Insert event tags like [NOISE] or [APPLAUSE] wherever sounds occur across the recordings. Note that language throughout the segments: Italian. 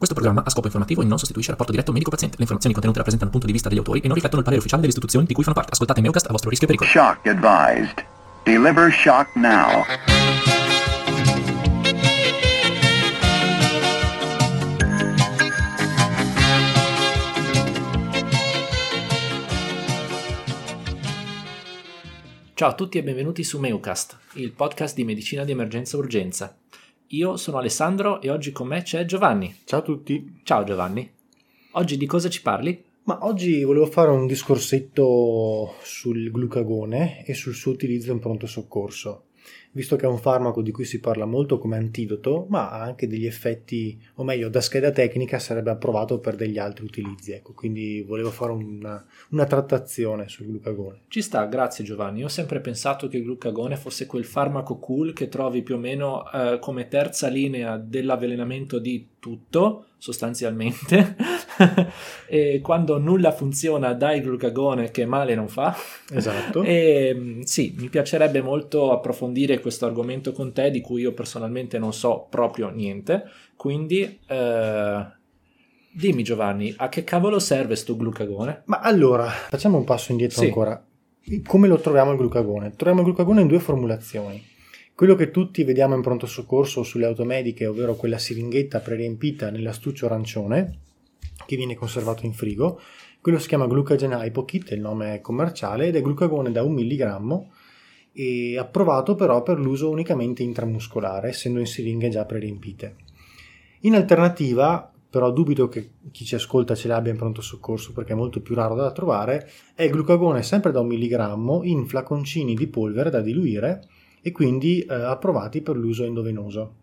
Questo programma ha scopo informativo e non sostituisce il rapporto diretto medico-paziente. Le informazioni contenute rappresentano il punto di vista degli autori e non riflettono il parere ufficiale delle istituzioni di cui fanno parte. Ascoltate Meocast a vostro rischio e pericolo. Shock advised. Deliver shock now. Ciao a tutti e benvenuti su Meucast, il podcast di medicina di emergenza e urgenza. Io sono Alessandro e oggi con me c'è Giovanni. Ciao a tutti. Ciao Giovanni. Oggi di cosa ci parli? Ma oggi volevo fare un discorsetto sul glucagone e sul suo utilizzo in pronto soccorso visto che è un farmaco di cui si parla molto come antidoto, ma ha anche degli effetti, o meglio, da scheda tecnica sarebbe approvato per degli altri utilizzi. Ecco, quindi volevo fare una, una trattazione sul glucagone. Ci sta, grazie Giovanni. Ho sempre pensato che il glucagone fosse quel farmaco cool che trovi più o meno eh, come terza linea dell'avvelenamento di tutto, sostanzialmente. [LAUGHS] e quando nulla funziona dai glucagone che male non fa. Esatto. [LAUGHS] e sì, mi piacerebbe molto approfondire questo argomento con te di cui io personalmente non so proprio niente. Quindi eh, dimmi Giovanni, a che cavolo serve sto glucagone? Ma allora, facciamo un passo indietro Sì. ancora. Come lo troviamo il glucagone? Troviamo il glucagone in due formulazioni. Quello che tutti vediamo in pronto soccorso sulle automediche, ovvero quella siringhetta preriempita nell'astuccio arancione, che viene conservato in frigo. Quello si chiama Glucagen Hypokit, è il nome commerciale, ed è glucagone da un milligrammo e approvato però per l'uso unicamente intramuscolare, essendo in siringhe già preriempite. In alternativa, però dubito che chi ci ascolta ce l'abbia in pronto soccorso perché è molto più raro da trovare, è glucagone sempre da un milligrammo in flaconcini di polvere da diluire e quindi eh, approvati per l'uso endovenoso.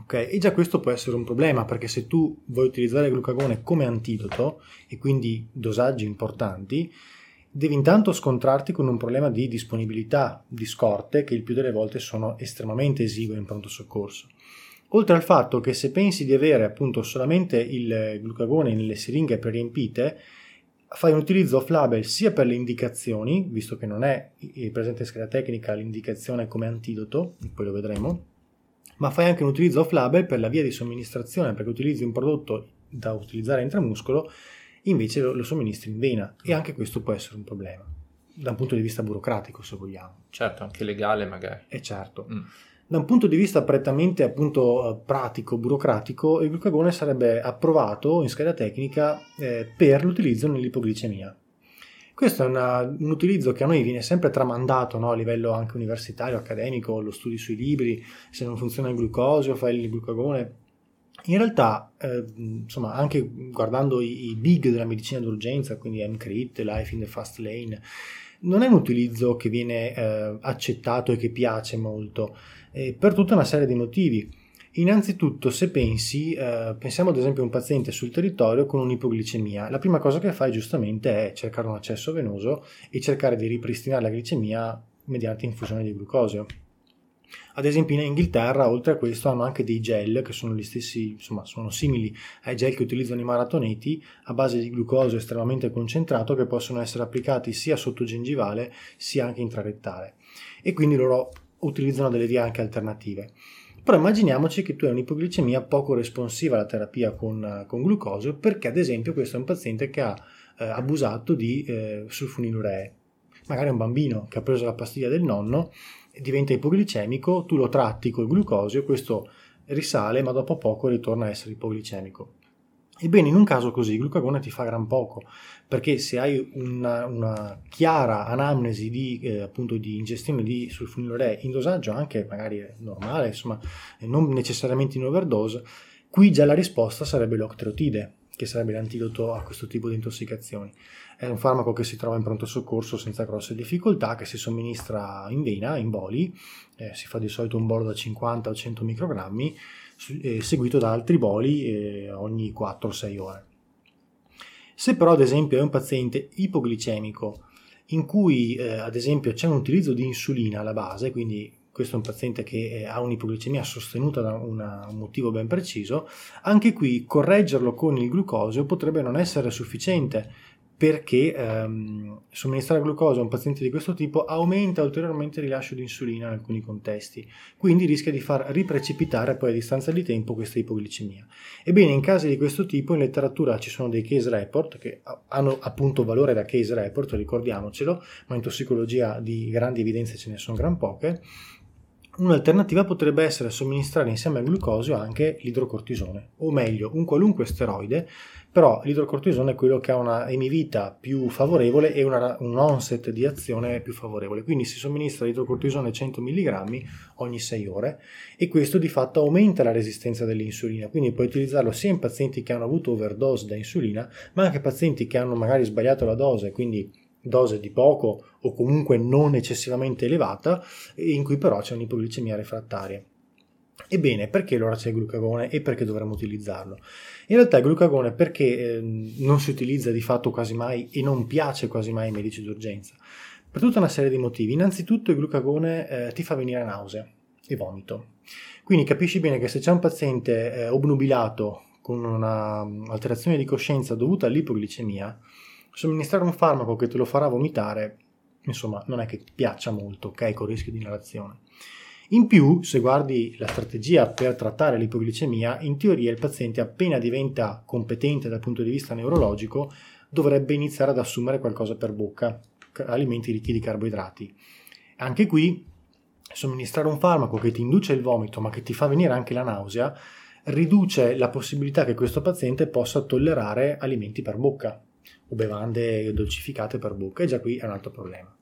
Ok, e già questo può essere un problema perché se tu vuoi utilizzare il glucagone come antidoto e quindi dosaggi importanti, devi intanto scontrarti con un problema di disponibilità di scorte che il più delle volte sono estremamente esigue in pronto soccorso. Oltre al fatto che se pensi di avere appunto solamente il glucagone nelle siringhe preriempite, fai un utilizzo off-label sia per le indicazioni, visto che non è eh, presente in scheda tecnica l'indicazione come antidoto, poi lo vedremo, ma fai anche un utilizzo off-label per la via di somministrazione, perché utilizzi un prodotto da utilizzare intramuscolo, invece lo, lo somministri in vena, e anche questo può essere un problema, da un punto di vista burocratico, se vogliamo. Certo, anche legale magari. E certo. Mm. Da un punto di vista prettamente appunto pratico, burocratico, il glucagone sarebbe approvato in scheda tecnica eh, per l'utilizzo nell'ipoglicemia. Questo è una- un utilizzo che a noi viene sempre tramandato no, a livello anche universitario, accademico, lo studi sui libri, se non funziona il glucosio fai il glucagone. In realtà, eh, insomma, anche guardando i, i big della medicina d'urgenza, quindi MCRIT, Life in the Fast Lane, non è un utilizzo che viene eh, accettato e che piace molto eh, per tutta una serie di motivi. Innanzitutto, se pensi, eh, pensiamo ad esempio a un paziente sul territorio con un'ipoglicemia, la prima cosa che fai giustamente è cercare un accesso venoso e cercare di ripristinare la glicemia mediante infusione di glucosio. Ad esempio in Inghilterra, oltre a questo, hanno anche dei gel che sono gli stessi, insomma, sono simili ai gel che utilizzano i maratoneti a base di glucosio estremamente concentrato che possono essere applicati sia sottogengivale sia anche intrarettale. E quindi loro utilizzano delle vie anche alternative. Però immaginiamoci che tu hai un'ipoglicemia poco responsiva alla terapia con, con glucosio perché ad esempio questo è un paziente che ha eh, abusato di eh, sulfoniluree. Magari un bambino che ha preso la pastiglia del nonno, diventa ipoglicemico, tu lo tratti col glucosio, questo risale ma dopo poco ritorna a essere ipoglicemico. Ebbene, in un caso così il glucagone ti fa gran poco, perché se hai una, una chiara anamnesi di, eh, di ingestione di sulfoniluree in dosaggio anche magari normale, insomma, non necessariamente in overdose, qui già la risposta sarebbe l'octreotide, che sarebbe l'antidoto a questo tipo di intossicazioni. È un farmaco che si trova in pronto soccorso senza grosse difficoltà, che si somministra in vena, in boli, eh, si fa di solito un bolo da 50 o 100 microgrammi, seguito da altri boli eh, ogni 4-6 ore. Se però ad esempio è un paziente ipoglicemico in cui eh, ad esempio c'è un utilizzo di insulina alla base, quindi questo è un paziente che eh, ha un'ipoglicemia sostenuta da una- un motivo ben preciso, anche qui correggerlo con il glucosio potrebbe non essere sufficiente perché ehm, somministrare glucosio a un paziente di questo tipo aumenta ulteriormente il rilascio di insulina in alcuni contesti, quindi rischia di far riprecipitare poi a distanza di tempo questa ipoglicemia. Ebbene, in casi di questo tipo in letteratura ci sono dei case report che hanno appunto valore da case report, ricordiamocelo, ma in tossicologia di grandi evidenze ce ne sono gran poche. Un'alternativa potrebbe essere somministrare insieme al glucosio anche l'idrocortisone, o meglio, un qualunque steroide però l'idrocortisone è quello che ha una emivita più favorevole e una, un onset di azione più favorevole, quindi si somministra l'idrocortisone 100 mg ogni 6 ore e questo di fatto aumenta la resistenza dell'insulina, quindi puoi utilizzarlo sia in pazienti che hanno avuto overdose da insulina, ma anche pazienti che hanno magari sbagliato la dose, quindi dose di poco o comunque non eccessivamente elevata, in cui però c'è un'ipoglicemia refrattaria. Ebbene, perché allora c'è il glucagone e perché dovremmo utilizzarlo? In realtà il glucagone perché eh, non si utilizza di fatto quasi mai e non piace quasi mai ai medici d'urgenza? Per tutta una serie di motivi. Innanzitutto il glucagone eh, ti fa venire nausea e vomito. Quindi capisci bene che se c'è un paziente eh, obnubilato con un'alterazione di coscienza dovuta all'ipoglicemia, somministrare un farmaco che te lo farà vomitare, insomma, non è che piaccia molto, ok, con rischio di inalazione. In più, se guardi la strategia per trattare l'ipoglicemia, in teoria il paziente appena diventa competente dal punto di vista neurologico dovrebbe iniziare ad assumere qualcosa per bocca, alimenti ricchi di carboidrati. Anche qui, somministrare un farmaco che ti induce il vomito ma che ti fa venire anche la nausea riduce la possibilità che questo paziente possa tollerare alimenti per bocca o bevande dolcificate per bocca e già qui è un altro problema.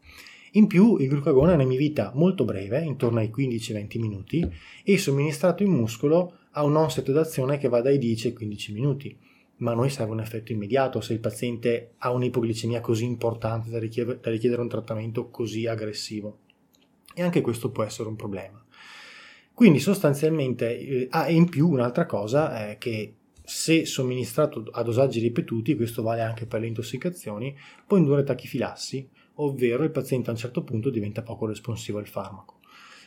In più il glucagone ha un'emivita molto breve, intorno ai 15-20 minuti, e somministrato in muscolo ha un onset d'azione che va dai 10 ai 15 minuti. Ma a noi serve un effetto immediato se il paziente ha un'ipoglicemia così importante da richiedere, un trattamento così aggressivo. E anche questo può essere un problema. Quindi sostanzialmente, eh, ah, e in più un'altra cosa è che se somministrato a dosaggi ripetuti, questo vale anche per le intossicazioni, può indurre tachifilassi, ovvero il paziente a un certo punto diventa poco responsivo al farmaco.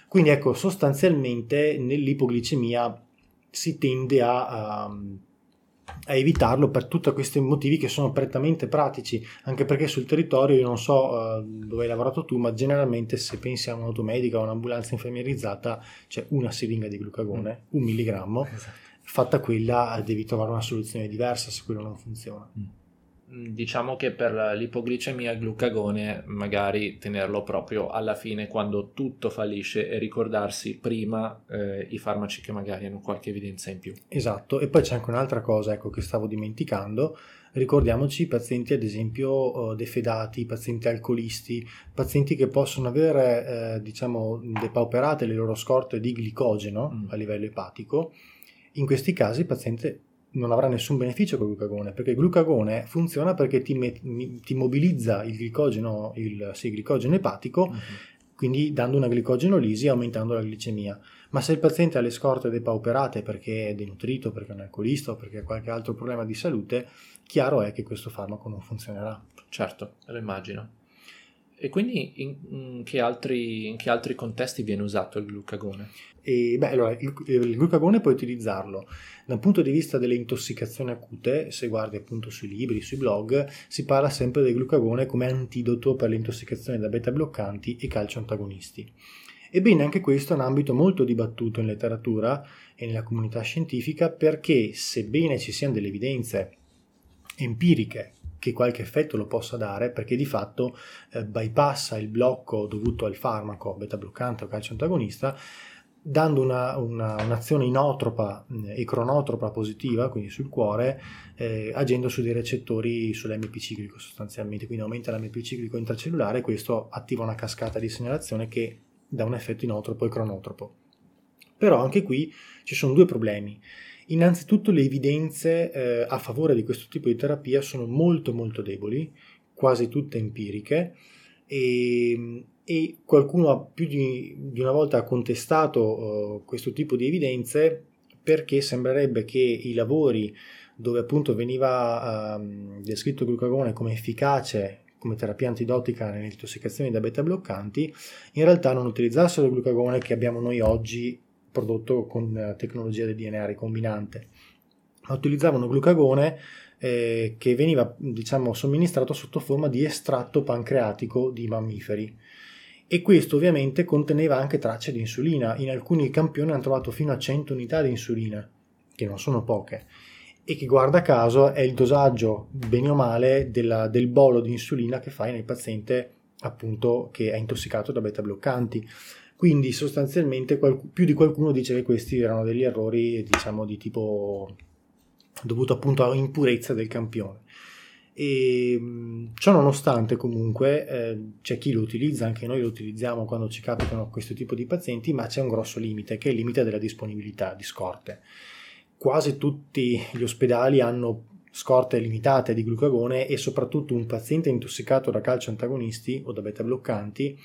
Quindi ecco, sostanzialmente nell'ipoglicemia si tende a, a, a, evitarlo per tutti questi motivi che sono prettamente pratici, anche perché sul territorio, io non so uh, dove hai lavorato tu, ma generalmente se pensi a un'automedica o un'ambulanza infermierizzata c'è una siringa di glucagone, mm. un milligrammo, esatto. Fatta quella devi trovare una soluzione diversa se quello non funziona. Mm. Diciamo che per l'ipoglicemia il glucagone magari tenerlo proprio alla fine quando tutto fallisce e ricordarsi prima eh, i farmaci che magari hanno qualche evidenza in più. Esatto, e poi c'è anche un'altra cosa ecco, che stavo dimenticando, ricordiamoci i pazienti ad esempio eh, defedati, pazienti alcolisti, pazienti che possono avere eh, diciamo depauperate le loro scorte di glicogeno mm. a livello epatico, in questi casi il paziente non avrà nessun beneficio con il glucagone, perché il glucagone funziona perché ti, met, ti mobilizza il glicogeno, il, sì, il glicogeno epatico, uh-huh. quindi dando una glicogenolisi e aumentando la glicemia. Ma se il paziente ha le scorte depauperate perché è denutrito, perché è un alcolista o perché ha qualche altro problema di salute, chiaro è che questo farmaco non funzionerà. Certo, lo immagino. E quindi in, in, che altri, in, che altri, contesti viene usato il glucagone? E, beh, allora, il, il, glucagone puoi utilizzarlo dal punto di vista delle intossicazioni acute, se guardi appunto sui libri, sui blog, si parla sempre del glucagone come antidoto per le intossicazioni da beta bloccanti e calcio antagonisti. Ebbene, anche questo è un ambito molto dibattuto in letteratura e nella comunità scientifica perché, sebbene ci siano delle evidenze empiriche che qualche effetto lo possa dare perché di fatto eh, bypassa il blocco dovuto al farmaco beta bloccante o calcio antagonista dando una, una, un'azione inotropa e cronotropa positiva, quindi sul cuore, eh, agendo su dei recettori sull'MP ciclico sostanzialmente, quindi aumenta l'MP ciclico intracellulare e questo attiva una cascata di segnalazione che dà un effetto inotropo e cronotropo. Però anche qui ci sono due problemi. Innanzitutto le evidenze eh, a favore di questo tipo di terapia sono molto molto deboli, quasi tutte empiriche, e, e qualcuno più di, di, una volta ha contestato uh, questo tipo di evidenze perché sembrerebbe che i lavori dove appunto veniva uh, descritto il glucagone come efficace come terapia antidotica nelle intossicazioni da beta bloccanti, in realtà non utilizzassero il glucagone che abbiamo noi oggi prodotto con tecnologia del DNA ricombinante. utilizzavano glucagone eh, che veniva diciamo, somministrato sotto forma di estratto pancreatico di mammiferi. E questo ovviamente conteneva anche tracce di insulina. In alcuni campioni hanno trovato fino a 100 unità di insulina, che non sono poche, e che guarda caso è il dosaggio, bene o male, della, del bolo di insulina che fai nel paziente appunto che è intossicato da beta bloccanti. Quindi sostanzialmente qualc- più di qualcuno dice che questi erano degli errori, diciamo, di tipo dovuto appunto a impurezza del campione. E ciò nonostante comunque eh, c'è chi lo utilizza, anche noi lo utilizziamo quando ci capitano questo tipo di pazienti, ma c'è un grosso limite che è il limite della disponibilità di scorte. Quasi tutti gli ospedali hanno scorte limitate di glucagone e soprattutto un paziente intossicato da calcio antagonisti o da beta bloccanti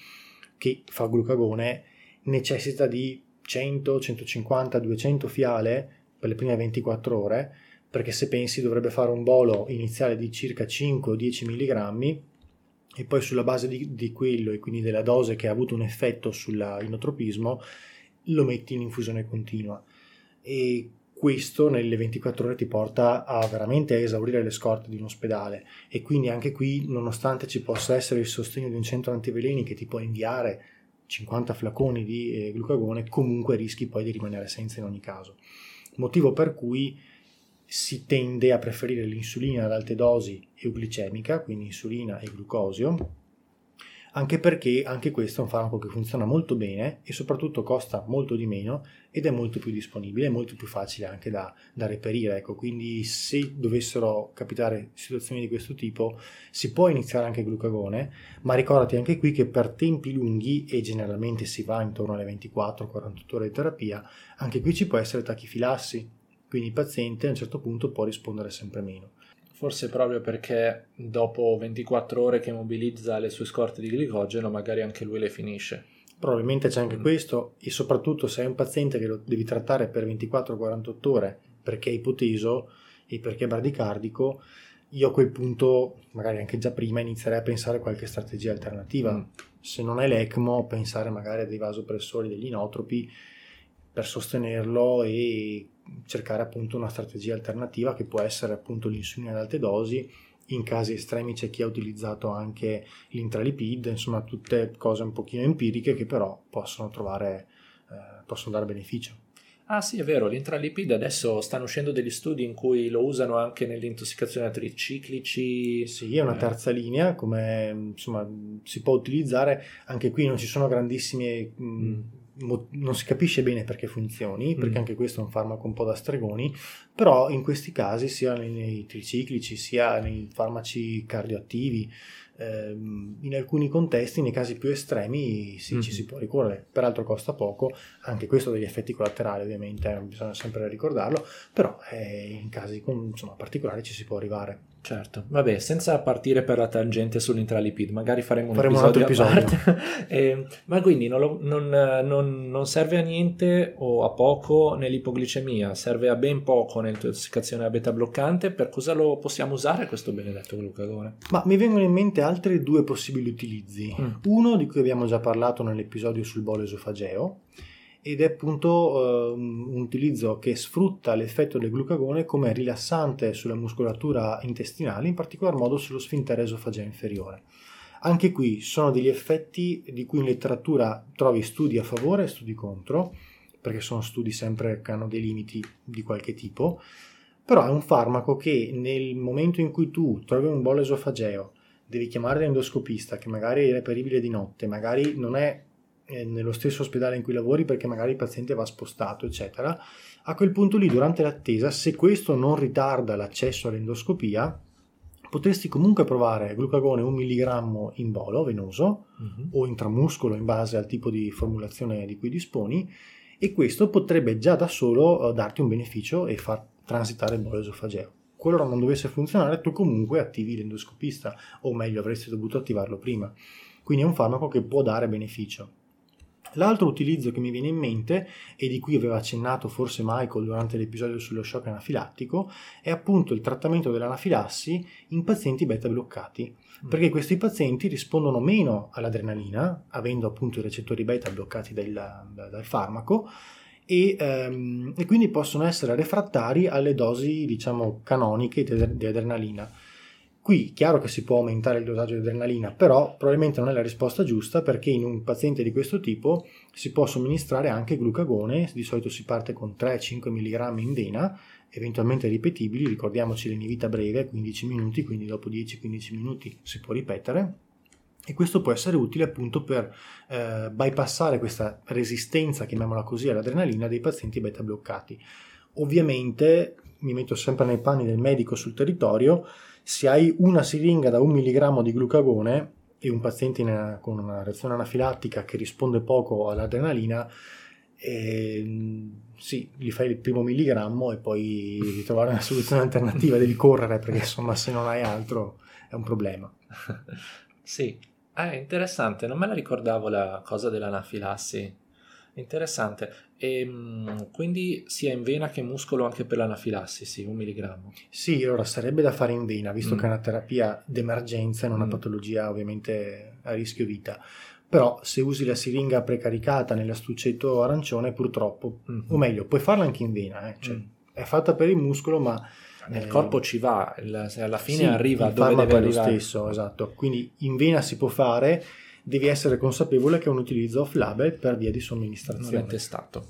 che fa glucagone necessita di 100, 150, 200 fiale per le prime 24 ore perché se pensi dovrebbe fare un bolo iniziale di circa 5 o 10 mg e poi sulla base di, di, quello e quindi della dose che ha avuto un effetto sull'inotropismo lo metti in infusione continua. E questo nelle 24 ore ti porta a veramente esaurire le scorte di un ospedale. E quindi anche qui nonostante ci possa essere il sostegno di un centro antiveleni che ti può inviare 50 flaconi di eh, glucagone comunque rischi poi di rimanere senza in ogni caso. Motivo per cui si tende a preferire l'insulina ad alte dosi euglicemica, quindi insulina e glucosio, anche perché anche questo è un farmaco che funziona molto bene e soprattutto costa molto di meno ed è molto più disponibile, è molto più facile anche da, da reperire. Ecco, quindi se dovessero capitare situazioni di questo tipo si può iniziare anche glucagone, ma ricordati anche qui che per tempi lunghi e generalmente si va intorno alle 24-48 ore di terapia, anche qui ci può essere tachifilassi, quindi il paziente a un certo punto può rispondere sempre meno. Forse proprio perché dopo 24 ore che mobilizza le sue scorte di glicogeno, magari anche lui le finisce. Probabilmente c'è anche mm. questo, e soprattutto se è un paziente che lo devi trattare per 24-48 ore perché è ipoteso e perché è bradicardico, io a quel punto, magari anche già prima, inizierei a pensare a qualche strategia alternativa. Mm. Se non è l'ECMO, pensare magari a dei vasopressori, degli inotropi per sostenerlo e cercare appunto una strategia alternativa che può essere appunto l'insulina ad alte dosi in casi estremi c'è chi ha utilizzato anche l'intralipid, insomma tutte cose un pochino empiriche che però possono trovare, eh, possono dare beneficio. Ah sì, è vero, l'intralipid adesso stanno uscendo degli studi in cui lo usano anche nell'intossicazione triciclici. Sì, è una eh. terza linea, come insomma si può utilizzare, anche qui non ci sono grandissimi... Mh, mm non si capisce bene perché funzioni, perché mm. anche questo è un farmaco un po' da stregoni, però in questi casi, sia nei triciclici, sia nei farmaci cardioattivi, ehm, in alcuni contesti, nei casi più estremi, sì, mm. ci si può ricorrere. Peraltro costa poco, anche questo ha degli effetti collaterali, ovviamente, eh, bisogna sempre ricordarlo, però eh, in casi insomma, particolari ci si può arrivare. Certo, vabbè, senza partire per la tangente sull'intralipid, magari faremo un faremo episodio, un altro episodio. [LAUGHS] eh, ma quindi non, lo, non, non, non, serve a niente o a poco nell'ipoglicemia, serve a ben poco nell'intossicazione a beta bloccante, per cosa lo possiamo usare questo benedetto glucagone? Ma mi vengono in mente altri due possibili utilizzi. Mm. Uno di cui abbiamo già parlato nell'episodio sul bolo esofageo, ed è appunto uh, un utilizzo che sfrutta l'effetto del glucagone come rilassante sulla muscolatura intestinale, in particolar modo sullo sfintere esofageo inferiore. Anche qui sono degli effetti di cui in letteratura trovi studi a favore e studi contro, perché sono studi sempre che hanno dei limiti di qualche tipo, però è un farmaco che nel momento in cui tu trovi un bolo esofageo, devi chiamare l'endoscopista che magari è reperibile di notte, magari non è eh, nello stesso ospedale in cui lavori perché magari il paziente va spostato, eccetera, a quel punto lì durante l'attesa, se questo non ritarda l'accesso all'endoscopia, potresti comunque provare glucagone 1 mg in bolo venoso uh-huh. o intramuscolo in base al tipo di formulazione di cui disponi e questo potrebbe già da solo uh, darti un beneficio e far transitare il bolo esofageo. Qualora non dovesse funzionare, tu comunque attivi l'endoscopista, o meglio avresti dovuto attivarlo prima. Quindi è un farmaco che può dare beneficio. L'altro utilizzo che mi viene in mente, e di cui aveva accennato forse Michael durante l'episodio sullo shock anafilattico, è appunto il trattamento dell'anafilassi in pazienti beta bloccati, mm. perché questi pazienti rispondono meno all'adrenalina, avendo appunto i recettori beta bloccati dal, dal farmaco, e, ehm, e quindi possono essere refrattari alle dosi, diciamo, canoniche di, adrenalina. Qui chiaro che si può aumentare il dosaggio di adrenalina, però probabilmente non è la risposta giusta perché in un paziente di questo tipo si può somministrare anche glucagone, di solito si parte con 3-5 mg in vena, eventualmente ripetibili, ricordiamoci l'inivita breve, 15 minuti, quindi dopo 10-15 minuti si può ripetere. E questo può essere utile appunto per eh, bypassare questa resistenza, chiamiamola così, all'adrenalina dei pazienti beta bloccati. Ovviamente mi metto sempre nei panni del medico sul territorio, se hai una siringa da un milligrammo di glucagone e un paziente una, con una reazione anafilattica che risponde poco all'adrenalina, eh, sì, gli fai il primo milligrammo e poi devi trovare una soluzione alternativa, devi correre perché insomma se non hai altro è un problema. [LAUGHS] sì, eh, interessante, non me la ricordavo la cosa dell'anafilassi. Interessante. E, ehm, quindi sia in vena che muscolo anche per l'anafilassi, sì, un milligrammo. Sì, allora sarebbe da fare in vena, visto mm. che è una terapia d'emergenza e non una mm. patologia ovviamente a rischio vita. Però se usi la siringa precaricata nell'astuccetto arancione, purtroppo, mm. o meglio, puoi farla anche in vena, eh? cioè, mm. è fatta per il muscolo, ma nel eh, corpo ci va, alla fine sì, arriva dove deve arrivare. lo stesso, esatto. Quindi in vena si può fare, devi essere consapevole che è un utilizzo off-label per via di somministrazione. Non è testato.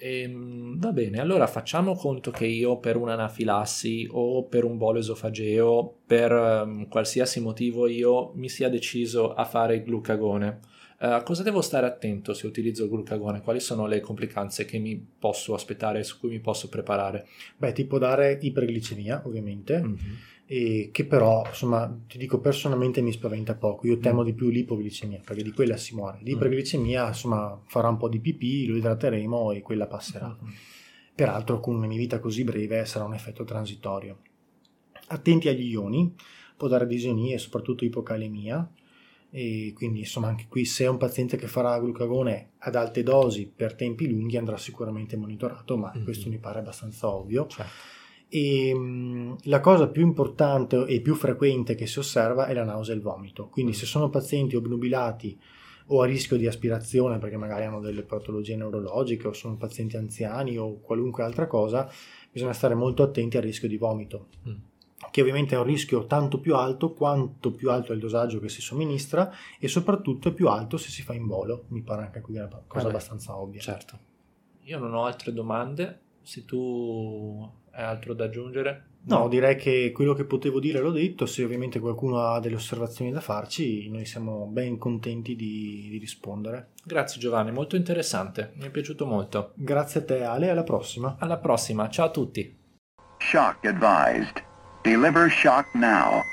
Ehm, va bene, allora facciamo conto che io per un'anafilassi o per un bolo esofageo, per um, qualsiasi motivo io mi sia deciso a fare il glucagone. Uh, cosa devo stare attento se utilizzo il glucagone? Quali sono le complicanze che mi posso aspettare, su cui mi posso preparare? Beh, ti può dare iperglicemia, ovviamente. Mm-hmm e che però, insomma, ti dico personalmente mi spaventa poco. Io temo mm. di più l'ipoglicemia, perché di quella si muore. L'iperglicemia, mm. insomma, farà un po' di pipì, lo idrateremo e quella passerà. Mm. Peraltro, con una vita così breve sarà un effetto transitorio. Attenti agli ioni, può dare disonie e soprattutto ipocalemia. E quindi, insomma, anche qui, se è un paziente che farà glucagone ad alte dosi per tempi lunghi, andrà sicuramente monitorato, ma mm-hmm. questo mi pare abbastanza ovvio. Certo e mh, la cosa più importante e più frequente che si osserva è la nausea e il vomito. Quindi se sono pazienti obnubilati o a rischio di aspirazione perché magari hanno delle patologie neurologiche o sono pazienti anziani o qualunque altra cosa, bisogna stare molto attenti al rischio di vomito. Mm. Che ovviamente è un rischio tanto più alto quanto più alto è il dosaggio che si somministra e soprattutto è più alto se si fa in volo. Mi pare anche qui una cosa eh abbastanza ovvia. Certo. Io non ho altre domande. Se tu hai altro da aggiungere? No, direi che quello che potevo dire l'ho detto, se ovviamente qualcuno ha delle osservazioni da farci, noi siamo ben contenti di, di rispondere. Grazie Giovanni, molto interessante, mi è piaciuto molto. Grazie a te Ale, alla prossima. Alla prossima, ciao a tutti. Shock advised. Deliver shock now.